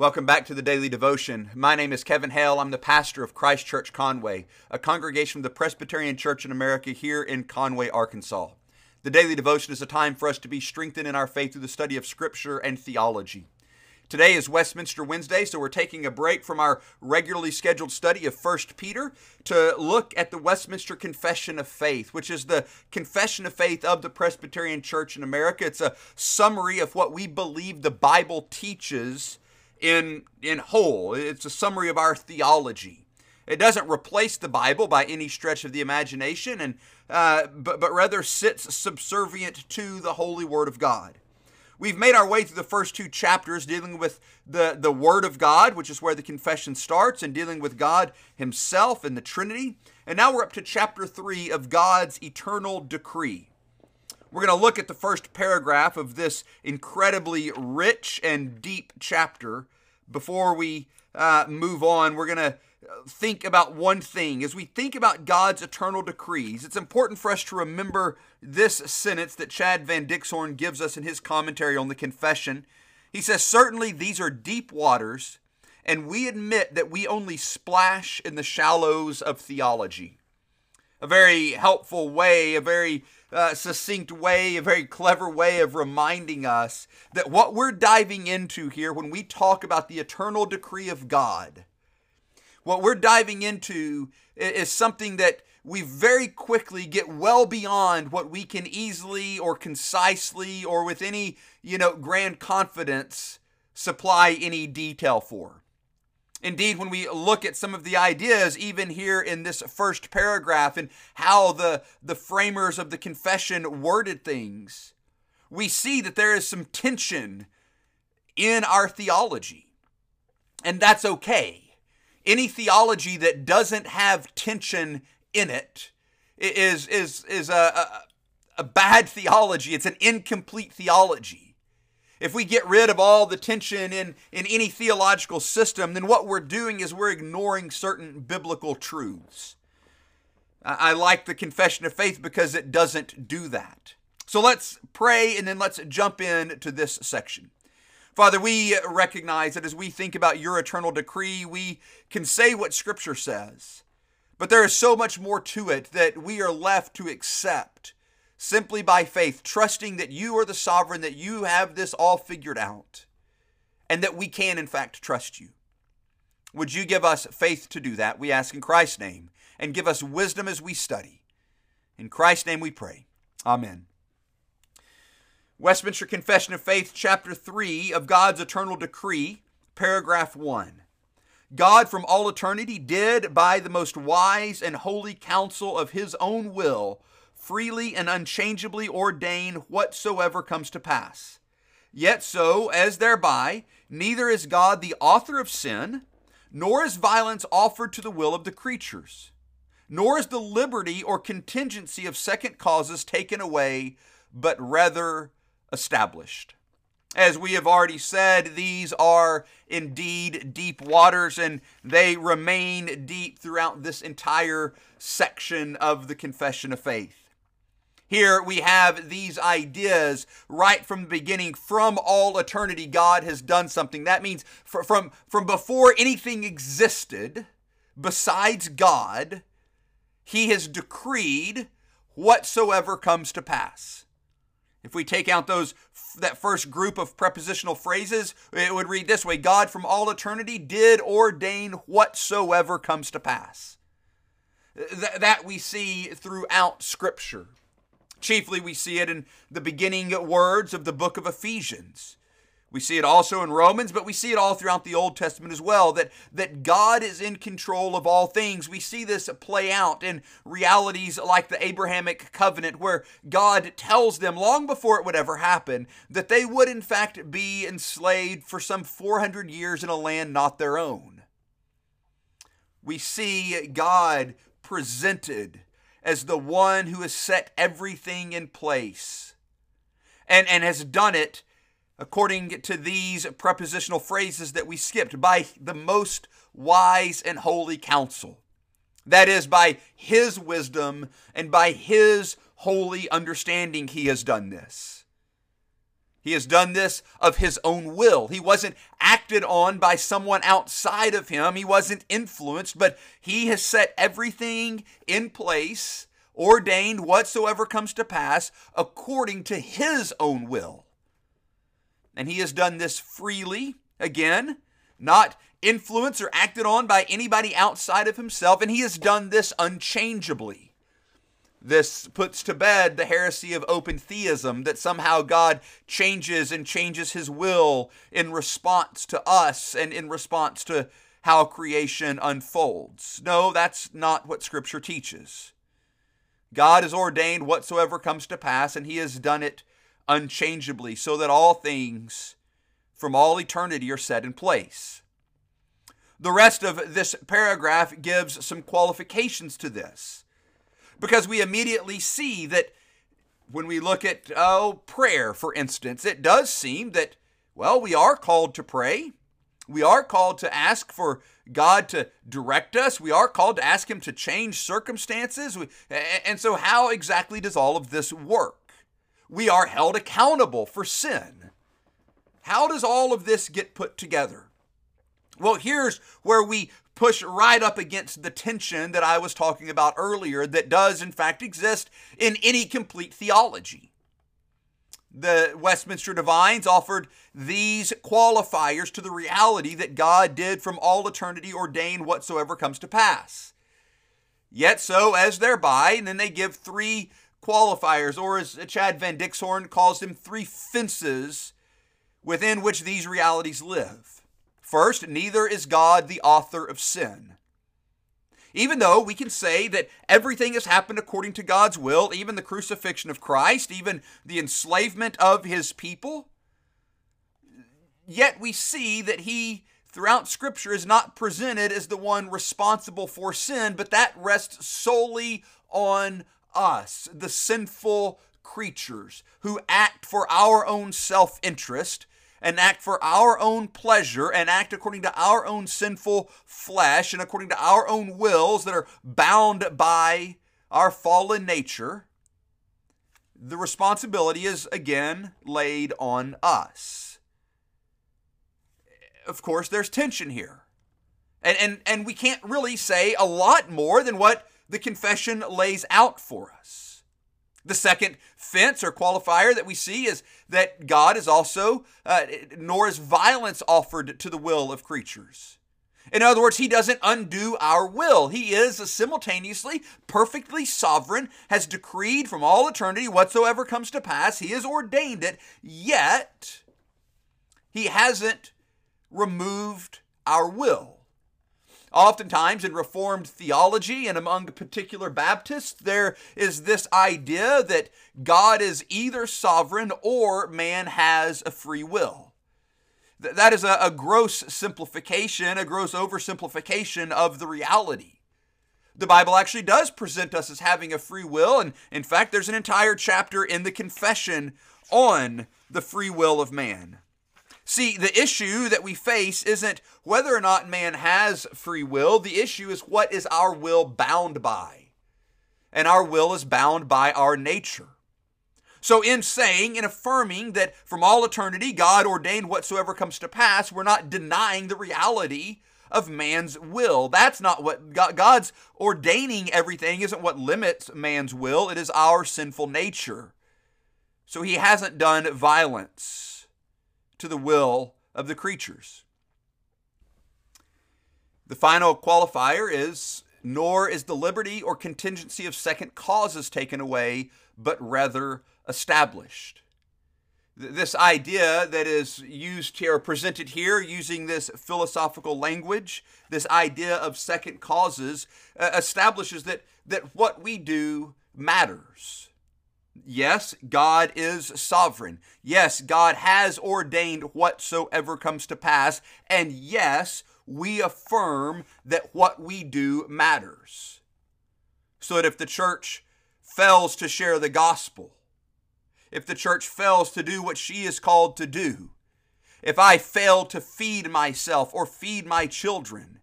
Welcome back to the Daily Devotion. My name is Kevin Hale. I'm the pastor of Christ Church Conway, a congregation of the Presbyterian Church in America here in Conway, Arkansas. The Daily Devotion is a time for us to be strengthened in our faith through the study of Scripture and theology. Today is Westminster Wednesday, so we're taking a break from our regularly scheduled study of 1 Peter to look at the Westminster Confession of Faith, which is the confession of faith of the Presbyterian Church in America. It's a summary of what we believe the Bible teaches in in whole. It's a summary of our theology. It doesn't replace the Bible by any stretch of the imagination, and uh, but but rather sits subservient to the holy Word of God. We've made our way through the first two chapters dealing with the, the Word of God, which is where the confession starts, and dealing with God Himself and the Trinity. And now we're up to chapter three of God's eternal decree. We're going to look at the first paragraph of this incredibly rich and deep chapter. Before we uh, move on, we're going to think about one thing. As we think about God's eternal decrees, it's important for us to remember this sentence that Chad Van Dixhoorn gives us in his commentary on the confession. He says, Certainly these are deep waters, and we admit that we only splash in the shallows of theology. A very helpful way, a very uh, succinct way, a very clever way of reminding us that what we're diving into here when we talk about the eternal decree of God, what we're diving into is something that we very quickly get well beyond what we can easily or concisely or with any, you know, grand confidence supply any detail for. Indeed, when we look at some of the ideas, even here in this first paragraph, and how the, the framers of the confession worded things, we see that there is some tension in our theology. And that's okay. Any theology that doesn't have tension in it is, is, is a, a, a bad theology, it's an incomplete theology if we get rid of all the tension in, in any theological system, then what we're doing is we're ignoring certain biblical truths. I like the confession of faith because it doesn't do that. So let's pray and then let's jump in to this section. Father, we recognize that as we think about your eternal decree, we can say what Scripture says, but there is so much more to it that we are left to accept simply by faith, trusting that you are the sovereign, that you have this all figured out, and that we can, in fact, trust you. Would you give us faith to do that? We ask in Christ's name, and give us wisdom as we study. In Christ's name we pray. Amen. Westminster Confession of Faith, chapter 3 of God's eternal decree, paragraph 1. God from all eternity did, by the most wise and holy counsel of his own will, freely and unchangeably ordain whatsoever comes to pass. Yet so, as thereby, neither is God the author of sin, nor is violence offered to the will of the creatures, nor is the liberty or contingency of second causes taken away, but rather established. As we have already said, these are indeed deep waters, and they remain deep throughout this entire section of the Confession of Faith. Here we have these ideas right from the beginning. From all eternity, God has done something. That means from, from before anything existed besides God, He has decreed whatsoever comes to pass. If we take out those that first group of prepositional phrases, it would read this way God from all eternity did ordain whatsoever comes to pass. Th- that we see throughout Scripture. Chiefly, we see it in the beginning words of the book of Ephesians. We see it also in Romans, but we see it all throughout the Old Testament as well that, that God is in control of all things. We see this play out in realities like the Abrahamic covenant, where God tells them long before it would ever happen that they would, in fact, be enslaved for some 400 years in a land not their own. We see God presented as the one who has set everything in place and, and has done it according to these prepositional phrases that we skipped by the most wise and holy counsel. That is, by his wisdom and by his holy understanding, he has done this. He has done this of his own will. He wasn't acted on by someone outside of him. He wasn't influenced, but he has set everything in place, ordained whatsoever comes to pass according to his own will. And he has done this freely, again, not influenced or acted on by anybody outside of himself, and he has done this unchangeably. This puts to bed the heresy of open theism that somehow God changes and changes his will in response to us and in response to how creation unfolds. No, that's not what Scripture teaches. God has ordained whatsoever comes to pass, and he has done it unchangeably, so that all things from all eternity are set in place. The rest of this paragraph gives some qualifications to this because we immediately see that when we look at oh prayer for instance it does seem that well we are called to pray we are called to ask for God to direct us. We are called to ask Him to change circumstances. and so, how exactly does all of this work? We are held accountable for sin. How does all of this get put together? Well, here's where we push right up against the tension that I was talking about earlier that does, in fact, exist in any complete theology. The Westminster Divines offered these qualifiers to the reality that God did from all eternity ordain whatsoever comes to pass. Yet so as thereby, and then they give three qualifiers, or as Chad Van Dixhoorn calls them, three fences within which these realities live. First, neither is God the author of sin. Even though we can say that everything has happened according to God's will, even the crucifixion of Christ, even the enslavement of his people, yet we see that he, throughout Scripture, is not presented as the one responsible for sin, but that rests solely on us, the sinful creatures who act for our own self interest and act for our own pleasure and act according to our own sinful flesh and according to our own wills that are bound by our fallen nature, the responsibility is again laid on us. Of course, there's tension here. And, and, and we can't really say a lot more than what the confession lays out for us. The second fence or qualifier that we see is that God is also, uh, nor is violence offered to the will of creatures. In other words, he doesn't undo our will. He is simultaneously perfectly sovereign, has decreed from all eternity whatsoever comes to pass. He has ordained it, yet he hasn't removed our will. Oftentimes in Reformed theology and among particular Baptists, there is this idea that God is either sovereign or man has a free will. That is a, a gross simplification, a gross oversimplification of the reality. The Bible actually does present us as having a free will, and in fact, there's an entire chapter in the confession on the free will of man. See, the issue that we face isn't whether or not man has free will, the issue is what is our will bound by. And our will is bound by our nature. So, in saying and affirming that from all eternity God ordained whatsoever comes to pass, we're not denying the reality of man's will. That's not what God's ordaining everything, isn't what limits man's will, it is our sinful nature. So, He hasn't done violence to the will of the creatures. The final qualifier is nor is the liberty or contingency of second causes taken away, but rather established. This idea that is used here, presented here using this philosophical language, this idea of second causes, uh, establishes that, that what we do matters. Yes, God is sovereign. Yes, God has ordained whatsoever comes to pass. And yes, we affirm that what we do matters. So that if the church fails to share the gospel, if the church fails to do what she is called to do, if I fail to feed myself or feed my children,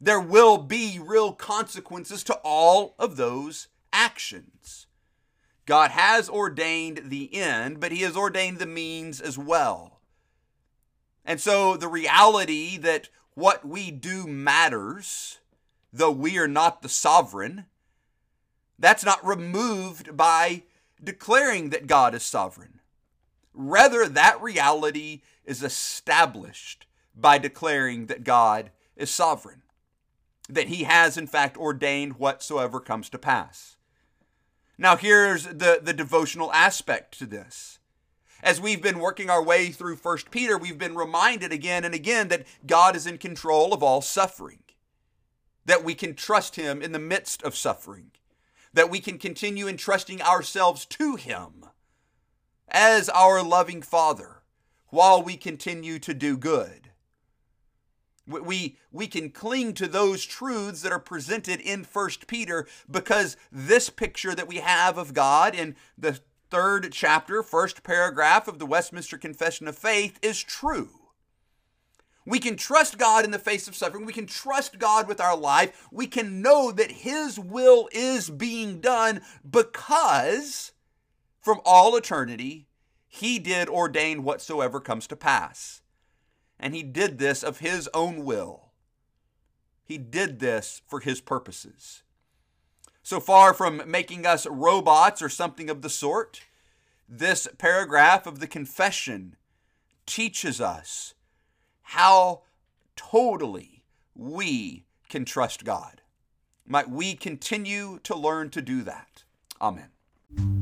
there will be real consequences to all of those actions. God has ordained the end, but He has ordained the means as well. And so the reality that what we do matters, though we are not the sovereign, that's not removed by declaring that God is sovereign. Rather, that reality is established by declaring that God is sovereign, that He has, in fact, ordained whatsoever comes to pass. Now, here's the, the devotional aspect to this. As we've been working our way through 1 Peter, we've been reminded again and again that God is in control of all suffering, that we can trust Him in the midst of suffering, that we can continue entrusting ourselves to Him as our loving Father while we continue to do good. We, we can cling to those truths that are presented in 1 Peter because this picture that we have of God in the third chapter, first paragraph of the Westminster Confession of Faith is true. We can trust God in the face of suffering. We can trust God with our life. We can know that His will is being done because from all eternity, He did ordain whatsoever comes to pass and he did this of his own will. He did this for his purposes. So far from making us robots or something of the sort, this paragraph of the confession teaches us how totally we can trust God. Might we continue to learn to do that. Amen.